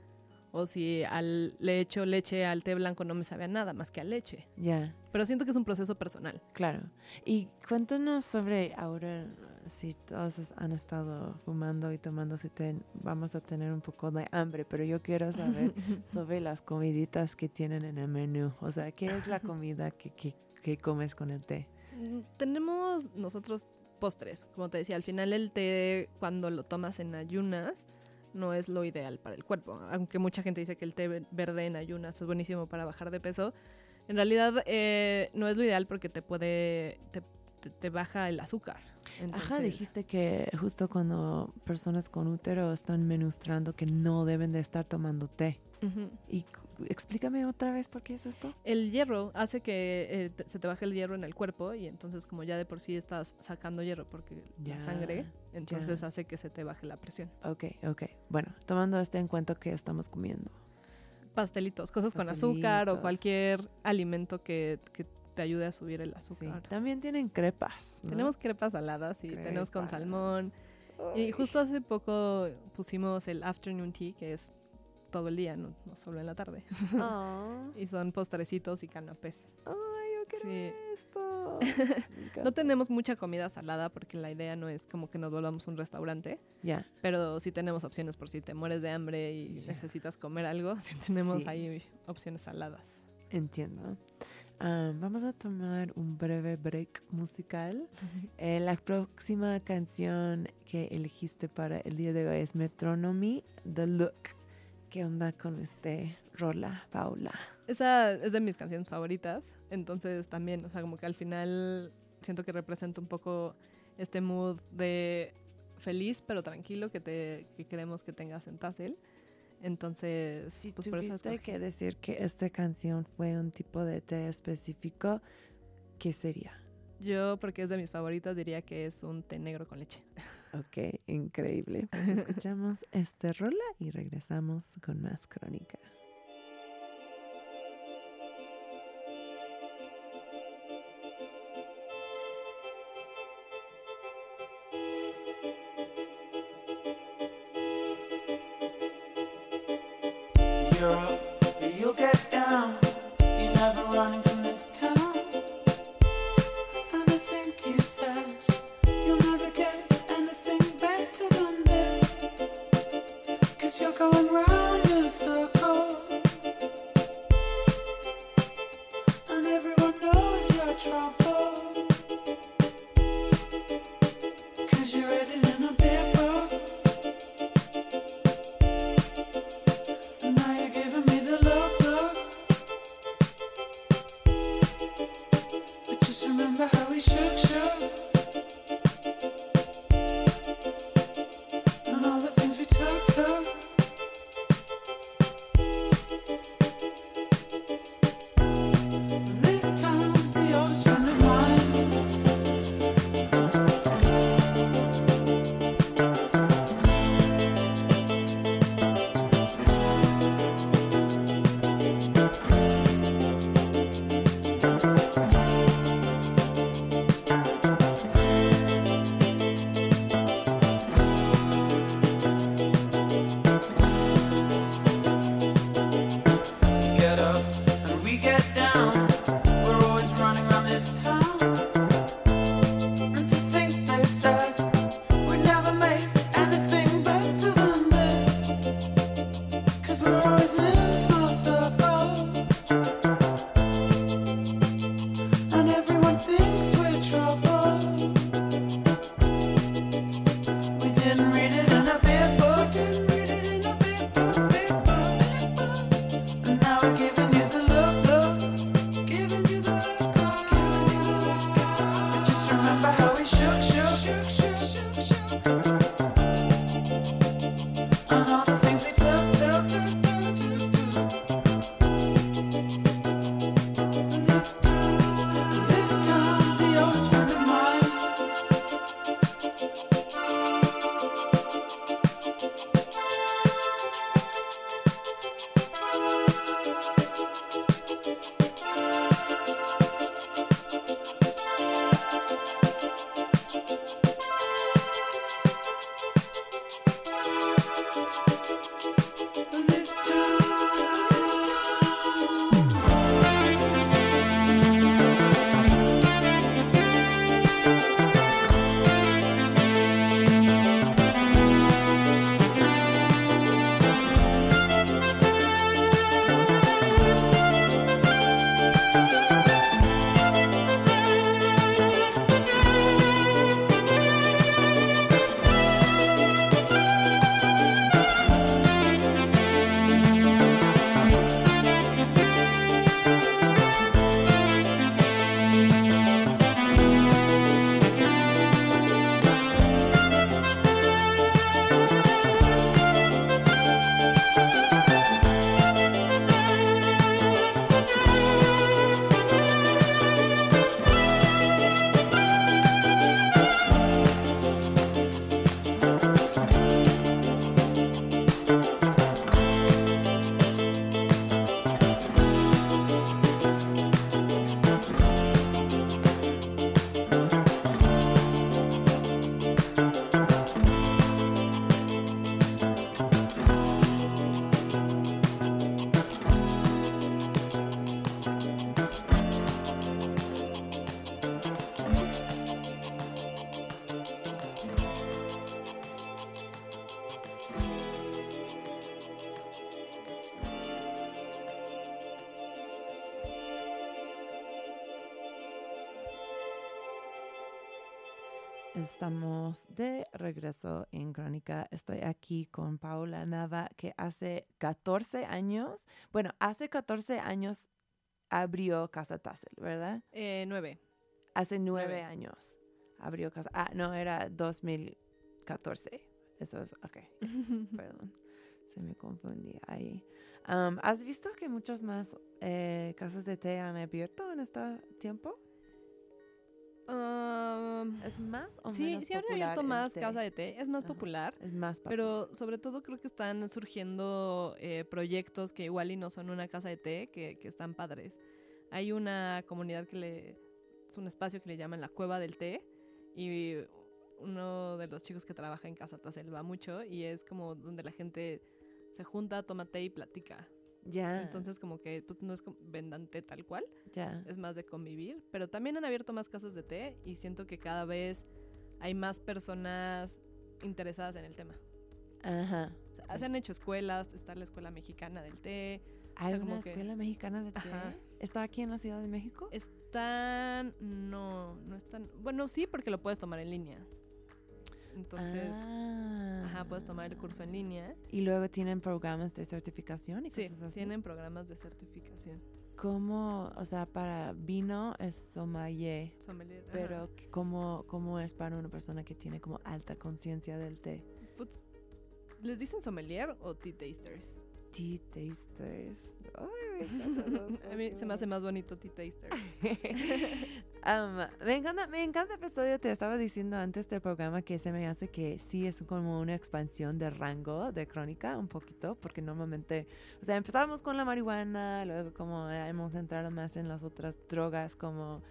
o si al, le echo leche al té blanco no me sabe a nada más que a leche Ya. pero siento que es un proceso personal Claro. Y cuéntanos sobre ahora, si todos han estado fumando y tomando su té, vamos a tener un poco de hambre, pero yo quiero saber sobre las comiditas que tienen en el menú. O sea, ¿qué es la comida que, que, que comes con el té? Mm, Tenemos nosotros postres. Como te decía, al final el té cuando lo tomas en ayunas no es lo ideal para el cuerpo. Aunque mucha gente dice que el té ve- verde en ayunas es buenísimo para bajar de peso, en realidad eh, no es lo ideal porque te puede, te, te- te baja el azúcar. Ajá, dijiste que justo cuando personas con útero están menustrando que no deben de estar tomando té. Y explícame otra vez por qué es esto. El hierro hace que eh, te- se te baje el hierro en el cuerpo y entonces como ya de por sí estás sacando hierro porque Ya, la sangre, entonces ya. hace que se te baje la presión. Ok, ok. Bueno, tomando esto en cuenta que estamos comiendo. pastelitos, cosas con azúcar o cualquier alimento que, que te ayude a subir el Sí. azúcar. También tienen crepas. ¿no? Tenemos crepas saladas y tenemos con salmón. Y justo hace poco pusimos el afternoon tea, que es todo el día, no, no solo en la tarde. Ah. y son postrecitos y canapés. Ay, yo quiero Sí. encanta. No tenemos mucha comida salada porque la idea no es como que nos volvamos un restaurante, Ya, pero sí tenemos opciones por si te mueres de hambre y necesitas comer algo, sí tenemos Sí. ahí opciones saladas. entiendo. Ah, vamos a tomar un breve break musical. Eh, la próxima canción que elegiste para el día de hoy es Metronomy, The Look. ¿Qué onda con este rola, Paula? Esa es de mis canciones favoritas, entonces también, o sea, como que al final siento que representa un poco este mood de feliz pero tranquilo que te que queremos que tengas en Tassel. Entonces, Si pues por eso tuviste que decir que esta canción fue un tipo de té específico, ¿qué sería? Yo, porque es de mis favoritas, diría que es un té negro con leche. Ok, increíble. Pues escuchamos este rola y regresamos con más crónica. Estamos de regreso en Crónica. Estoy aquí con Paula Nava, que hace 14 años, bueno, hace 14 años abrió Casa Tassel, ¿verdad? Eh, nueve. Hace nueve Nueve. años abrió Casa. Ah, no, era 2014. Eso es, ok, perdón. Se me confundí ahí. Um, ¿Has visto que muchos más eh, casas de té han abierto en este tiempo? Um, ¿Es más o sí, menos sí han abierto más té? casa de té. Es más Ajá. popular. Es más popular. Pero sobre todo creo que están surgiendo eh, proyectos que igual y no son una casa de té, que, que están padres. Hay una comunidad que le... Es un espacio que le llaman la Cueva del Té y uno de los chicos que trabaja en Casa Tasel va mucho y es como donde la gente se junta, toma té y platica. Ya. Entonces como que pues no es como vendan té tal cual, ya. es más de convivir, pero también han abierto más casas de té y siento que cada vez hay más personas interesadas en el tema. Ajá. O sea, se han hecho escuelas, está la escuela mexicana del té. ¿Hay sea, como una que- escuela mexicana de té? Ajá. ¿Está aquí en la Ciudad de México? Están, no, no están, bueno, sí, porque lo puedes tomar en línea. Entonces, Ah. ajá, puedes tomar el curso en línea. Y luego tienen programas de certificación y Sí, cosas así. tienen programas de certificación. ¿Cómo, o sea, para vino es sommelier, Sommelier, ajá. pero ¿cómo, ¿cómo es para una persona que tiene como alta conciencia del té? ¿Les dicen sommelier o tea tasters? Tea tasters. Ay, me A mí se me hace más bonito tea taster. Um, me encanta, me encanta el episodio. Te estaba diciendo antes del programa que se me hace que sí es como una expansión de rango de crónica, un poquito, porque normalmente, o sea, empezamos con la marihuana, luego como hemos entrado más en las otras drogas como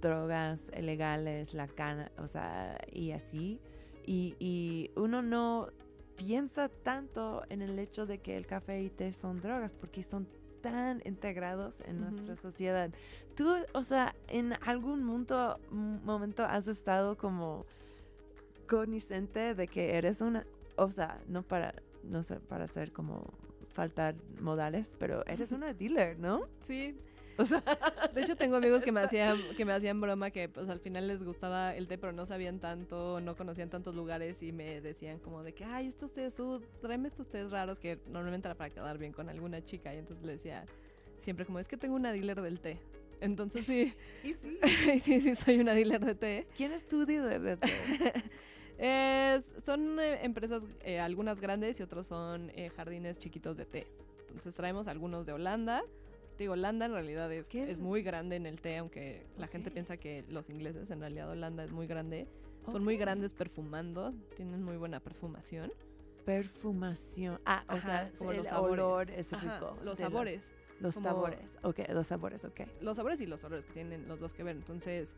drogas ilegales, la cana, o sea, y así. Y, y uno no piensa tanto en el hecho de que el café y té son drogas, porque son tan integrados en nuestra sociedad. Tú, o sea, en algún momento, momento has estado como cognizante de que eres una, o sea, no para, no sé, para hacer como faltar modales, pero eres una dealer, ¿no? Sí. O sea, De hecho, tengo amigos que me hacían, que me hacían broma que pues al final les gustaba el té, pero no sabían tanto, no conocían tantos lugares y me decían como de que, ay, estos tés, uh, tráeme estos tés raros que normalmente era para quedar bien con alguna chica. Y entonces le decía siempre como, es que tengo una dealer del té. Entonces sí, y sí. sí, sí, soy una dealer de té. ¿Quién es tu dealer de té? Es- son eh, empresas, eh, algunas grandes y otros son eh, jardines chiquitos de té. Entonces traemos algunos de Holanda. Digo, Holanda en realidad es, ¿Qué es? es muy grande en el té, aunque la gente piensa que los ingleses, en realidad Holanda es muy grande. Son muy grandes perfumando, tienen muy buena perfumación. Perfumación. Ah, o Ajá, sea, el los olor es Ajá, rico. los sabores. Los, como- sabores. Ok, los sabores, ok. los sabores y los olores que tienen los dos que ver. Entonces,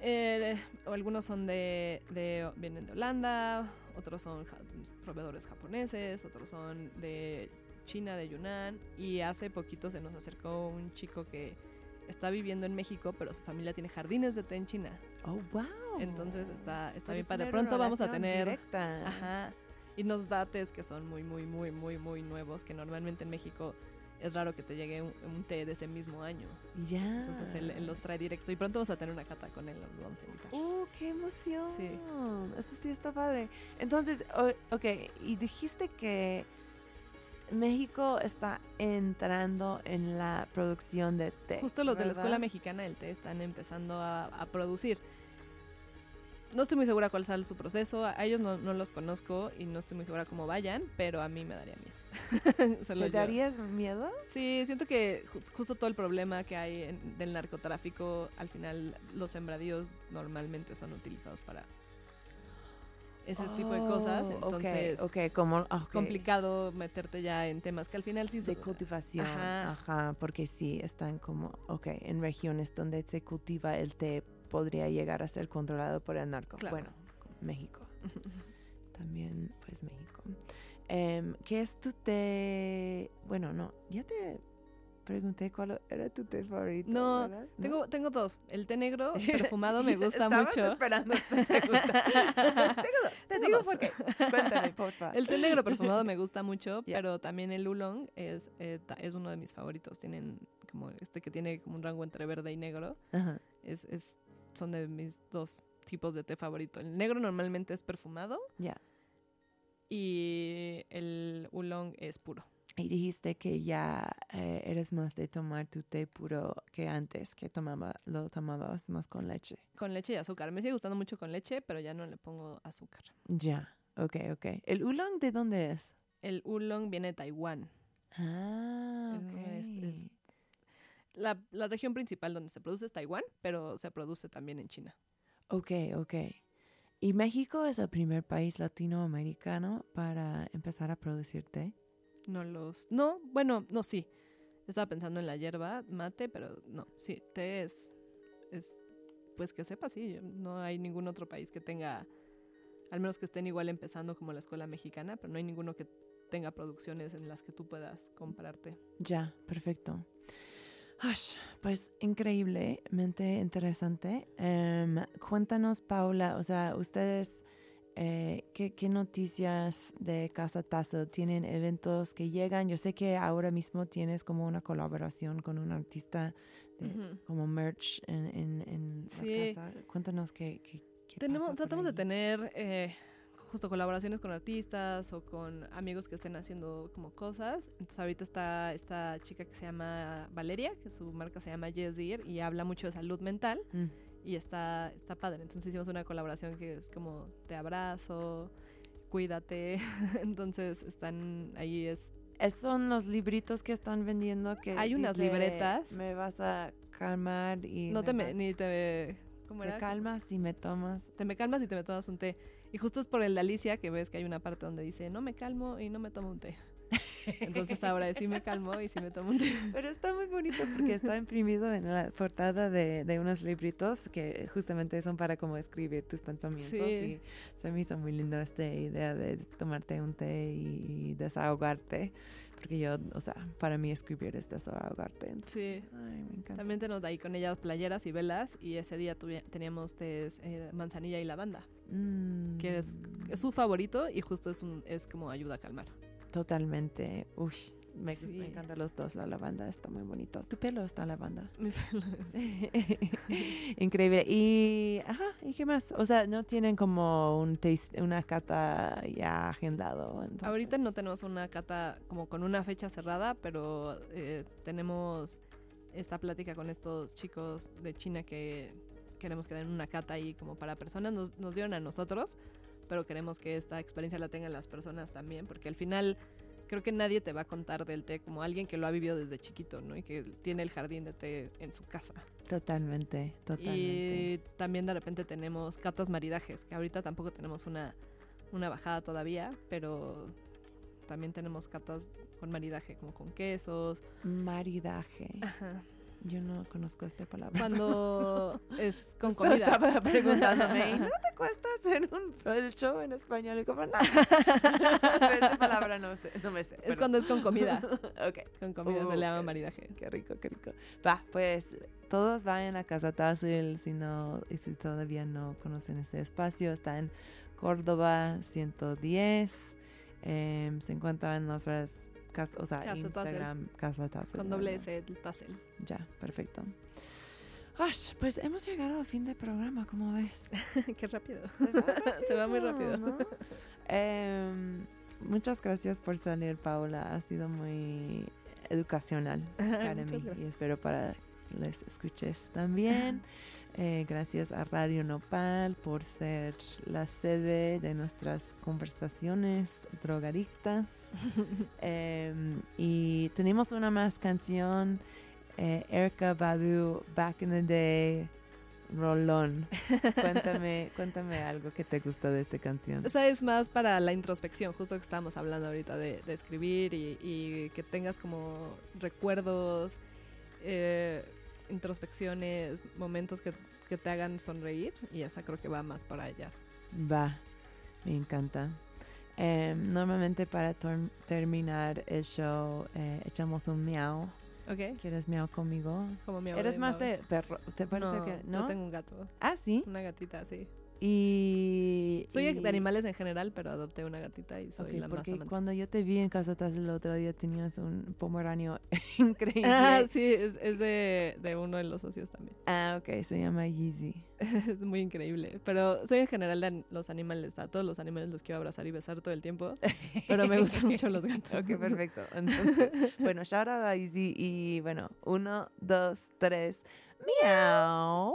eh, algunos son de, de- vienen de Holanda, otros son ja- proveedores japoneses, otros son de China, de Yunnan. Y hace poquito se nos acercó un chico que está viviendo en México, pero su familia tiene jardines de té en China. Oh, wow. Entonces está, está bien Puedes padre. Pronto vamos a tener... Directa. Ajá. Y nos da tés que son muy, muy, muy, muy, muy nuevos, que normalmente en México es raro que te llegue un, un té de ese mismo año. Ya. Entonces él, él los trae directo y pronto vamos a tener una cata con él, lo vamos a invitar. ¡Uh, qué emoción! Sí. Eso sí está padre. Entonces, ok, y dijiste que México está entrando en la producción de té. Justo los de la. Escuela Mexicana del Té están empezando a, a producir. No estoy muy segura cuál sale su proceso, a ellos no, no los conozco y no estoy muy segura cómo vayan, pero a mí me daría miedo. ¿Te yo. darías miedo? Sí, siento que ju- justo todo el problema que hay en- del narcotráfico, al final los sembradíos normalmente son utilizados para ese tipo de cosas, Oh, entonces Ok, como. es ok, complicado meterte ya en temas que al final sí De cultivación. Ajá. Ajá. porque sí, están como. Ok, en regiones donde se cultiva el té podría llegar a ser controlado por el narco. Claro. Bueno, México. También, pues México. Em, ¿Qué es tu té? Bueno, no, ya te pregunté cuál era tu té favorito. No, ¿verdad? Tengo, tengo dos. El té negro perfumado me gusta Estabas mucho. esperando esa pregunta. tengo dos. Te Tengo digo dos. por qué. Cuéntame, por favor. El té negro perfumado me gusta mucho, pero también el oolong es, eh, es uno de mis favoritos. Tienen como este que tiene como un rango entre verde y negro. Ajá. Es, es, son de mis dos tipos de té favorito. El negro normalmente es perfumado Ya. y el oolong es puro. Y dijiste que ya eh, eres más de tomar tu té puro que antes, que tomaba, lo tomabas más con leche. Con leche y azúcar. Me sigue gustando mucho con leche, pero ya no le pongo azúcar. Ya, ok, ok. ¿El oolong de dónde es? El oolong viene de Taiwán. Ah, es- es-. La, la región principal donde se produce es Taiwán, pero se produce también en China. Ok, ok. ¿Y México es el primer país latinoamericano para empezar a producir té? No los... No, bueno, no, sí. Estaba pensando en la hierba mate, pero no. Sí, té es... es pues que sepa, sí. No hay ningún otro país que tenga... Al menos que estén igual empezando como la escuela mexicana, pero no hay ninguno que tenga producciones en las que tú puedas comprarte. Ya, perfecto. Ash, pues increíblemente interesante. Em, cuéntanos, Paula, o sea, ustedes, eh, ¿qué, qué noticias de Casa Tazo tienen eventos que llegan? Yo sé que ahora mismo tienes como una colaboración con un artista de- como merch en, en, en Sí. la casa. Cuéntanos qué, qué, qué Tenemos, pasa tratamos de tener eh, justo colaboraciones con artistas o con amigos que estén haciendo como cosas. Entonces ahorita está esta chica que se llama Valeria, que su marca se llama Yes Dear y habla mucho de salud mental Mm. Y está, está padre. Entonces hicimos una colaboración que es como te abrazo, cuídate. Entonces están ahí es Esos son los libritos que están vendiendo que Hay unas dice, libretas. Me vas a calmar y no me te me, ni te ¿cómo te era? calmas y me tomas. te me calmas y te me tomas un té. Y justo es por el de Alicia que ves que hay una parte donde dice, no me calmo y no me tomo un té. Entonces ahora sí me calmo y sí me tomo un té. Pero está muy bonito porque está imprimido en la portada de, de unos libritos que justamente son para como escribir tus pensamientos. Sí. Y se me hizo muy lindo esta idea de tomarte un té y, desahogarte. Porque yo, o sea, para mí escribir es desahogarte. Sí. Ay, me encanta. También tenemos ahí con ellas playeras y velas y ese día teníamos tés, eh, manzanilla y lavanda, Mm, que es, es su favorito y justo es, un, es como ayuda a calmar. Totalmente. Uy, me, Sí. me encantan los dos. La lavanda está muy bonito. Tu pelo está lavanda. Mi pelo es- Increíble. Y, ajá, ¿y qué más? O sea, no tienen como un taste- una cata ya agendado. entonces. Ahorita no tenemos una cata como con una fecha cerrada, pero eh, tenemos esta plática con estos chicos de China que queremos que den una cata ahí como para personas. Nos, nos dieron a nosotros, pero queremos que esta experiencia la tengan las personas también, porque al final creo que nadie te va a contar del té como alguien que lo ha vivido desde chiquito, ¿no? Y que tiene el jardín de té en su casa. Totalmente, totalmente. Y también de repente tenemos catas maridajes, que ahorita tampoco tenemos una, una bajada todavía, pero también tenemos catas con maridaje, como con quesos. Maridaje. Ajá. Yo no conozco esta palabra. Cuando es con comida. Estaba preguntándome, ¿y no te cuesta hacer un el show en español? Y como, no. esta palabra no, sé, no me sé. Es pero- cuando es con comida. ok. Con comida se le llama maridaje. Qué rico, qué rico. Va, pues todos vayan a Casa Tassel si no, y si todavía no conocen este espacio. Está en Córdoba 110. em, se encuentran en las redes, cas- o sea, Casa Tassel. Instagram, Casa Tassel. Con doble. S, el tassel. Ya, perfecto. Ash, pues hemos llegado al fin del programa, ¿cómo ves? Qué rápido. Se va, Se va muy rápido. ¿no? Em, muchas gracias por salir, Paula. Ha sido muy educacional para mí y espero para que les escuches también. Eh, gracias a Radio Nopal por ser la sede de nuestras conversaciones drogadictas. Em, y tenemos una más canción, eh, Erika Badu, Back in the Day, Rolón. Cuéntame, cuéntame algo que te gusta de esta canción. Esa es más para la introspección, justo que estábamos hablando ahorita de, de escribir y, y que tengas como recuerdos, eh, introspecciones, momentos que, que te hagan sonreír y esa creo que va más para allá. Va, me encanta. Em, normalmente para terminar el show eh, echamos un miau. ¿Ok? ¿Quieres miau conmigo? Como mi Eres más de perro, ¿te parece no, que no? Yo tengo un gato, Ah, sí. una gatita así. Y... Soy y- de animales en general, pero adopté una gatita y soy Ok, la más porque amante. cuando yo te vi en Casa Taz el otro día tenías un pomeranio increíble. Ah, sí, es, es de, de uno de los socios también. Ah, ok, se llama Yeezy. es muy increíble. Pero soy en general de los animales. A todos los animales los quiero abrazar y besar todo el tiempo. Pero me gustan mucho los gatos. Ok, perfecto. Entonces, bueno, shout out a Yeezy y bueno, uno, dos, tres, miau.